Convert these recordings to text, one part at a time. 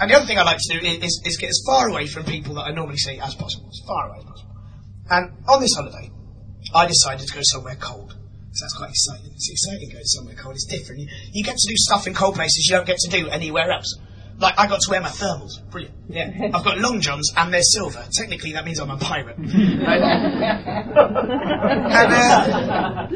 And the other thing I like to do is, is, get as far away from people that I normally see as possible, as far away as possible. And on this holiday, I decided to go somewhere cold. So that's quite exciting. It's exciting going somewhere cold. It's different. You, you get to do stuff in cold places you don't get to do anywhere else. Like I got to wear my thermals. Brilliant. Yeah. I've got long johns and they're silver. Technically, that means I'm a pirate. And uh,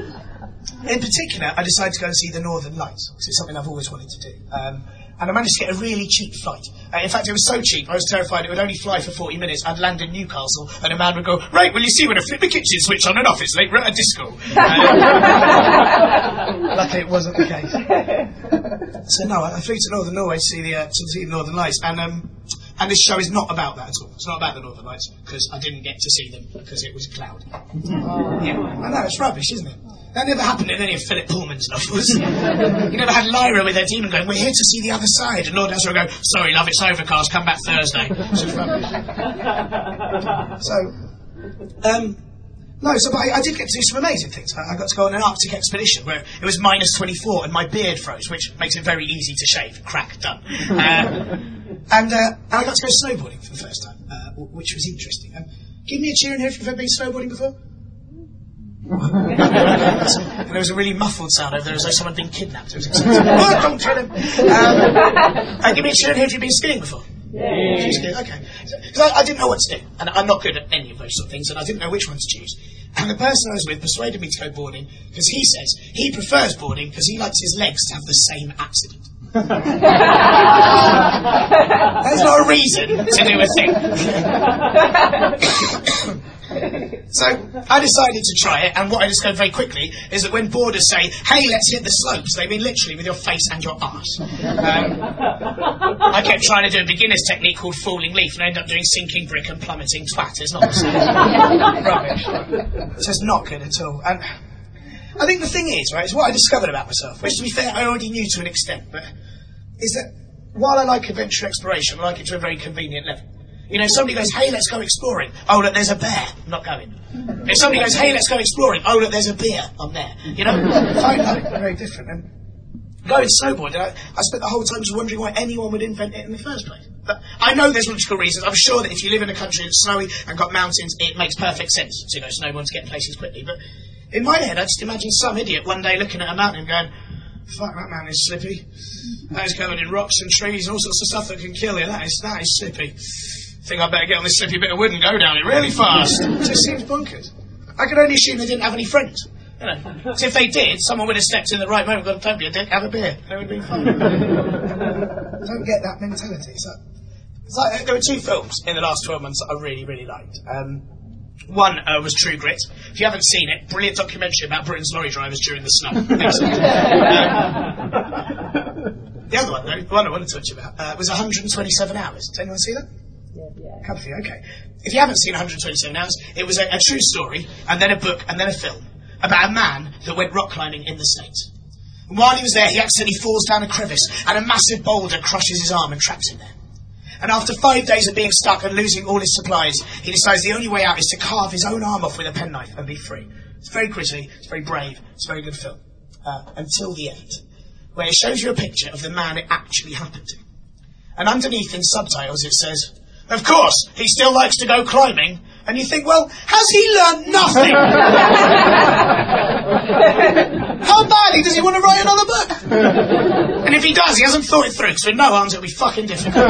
in particular, I decided to go and see the Northern Lights because it's something I've always wanted to do. Um, and I managed to get a really cheap flight. Uh, in fact, it was so cheap, I was terrified it would only fly for 40 minutes. I'd land in Newcastle, and a man would go, Right, will you see when I flip the kitchen switch on and off? It's like we're at a disco. Uh, luckily, it wasn't the case. So, no, I flew to Northern Norway to see the, uh, to see the Northern Lights, and, um, and this show is not about that at all. It's not about the Northern Lights, because I didn't get to see them, because it was cloudy. Yeah, I know, it's rubbish, isn't it? That never happened in any of Philip Pullman's novels. you never had Lyra with her demon going, we're here to see the other side, and Lord Asriel go, sorry love, it's overcast, come back Thursday. It's just rubbish. so, um, no, so but I, I did get to do some amazing things. I, I got to go on an Arctic expedition where it was minus 24 and my beard froze, which makes it very easy to shave. Crack, done. Uh, and, uh, and I got to go snowboarding for the first time, uh, w- which was interesting. Um, give me a cheer in here if you've ever been snowboarding before. and there was a really muffled sound over there as though someone had been kidnapped. It was exciting. oh, don't tell him. Um, uh, give me a here if you've been skiing before. Yeah. Okay. Because I, I didn't know what to do, and I'm not good at any of those sort of things, and I didn't know which one to choose. And the person I was with persuaded me to go boarding because he says he prefers boarding because he likes his legs to have the same accident. There's no reason to do a thing. so I decided to try it, and what I discovered very quickly is that when boarders say, "Hey, let's hit the slopes," they mean literally with your face and your arse. Um, I kept trying to do a beginner's technique called falling leaf, and I ended up doing sinking brick and plummeting twat. It's not the same. Rubbish. It's just not good at all. And I think the thing is, right, is what I discovered about myself, which to be fair, I already knew to an extent, but is that while I like adventure exploration, I like it to a very convenient level. You know, if somebody goes, hey, let's go exploring. Oh, look, there's a bear. I'm not going. If somebody goes, hey, let's go exploring. Oh, look, there's a beer. I'm there. You know, I very different. And going snowboarding, I, I spent the whole time just wondering why anyone would invent it in the first place. But I know there's logical reasons. I'm sure that if you live in a country that's snowy and got mountains, it makes perfect sense to go snowboard to get places quickly. But in my head, I just imagine some idiot one day looking at a mountain and going, fuck, that mountain's slippy. That is covered in rocks and trees and all sorts of stuff that can kill you. That is, that is slippy. Think I'd better get on this slippy bit of wood and go down it really fast. it just seems bonkers. I could only assume they didn't have any friends. You know, so if they did, someone would have stepped in at the right moment and gone, don't be a dick, have a beer. It would have been fine. don't get that mentality. So, it's like, there were two films in the last 12 months that I really, really liked. Um, one uh, was True Grit. If you haven't seen it, brilliant documentary about Britain's lorry drivers during the snow. Um, the other one, though, the one I wanted to talk to you about, uh, was 127 Hours. Does anyone see that? Yeah. Okay. If you haven't seen 127 Hours, it was a, a true story, and then a book, and then a film about a man that went rock climbing in the States. And while he was there, he accidentally falls down a crevice, and a massive boulder crushes his arm and traps him there. And after five days of being stuck and losing all his supplies, he decides the only way out is to carve his own arm off with a penknife and be free. It's very gritty, it's very brave, it's a very good film. Uh, until the end, where it shows you a picture of the man it actually happened to. And underneath in subtitles it says, Of course, he still likes to go climbing. And you think, well, has he learned nothing? How badly does he want to write another book? and if he does, he hasn't thought it through, so with no arms it'll be fucking difficult.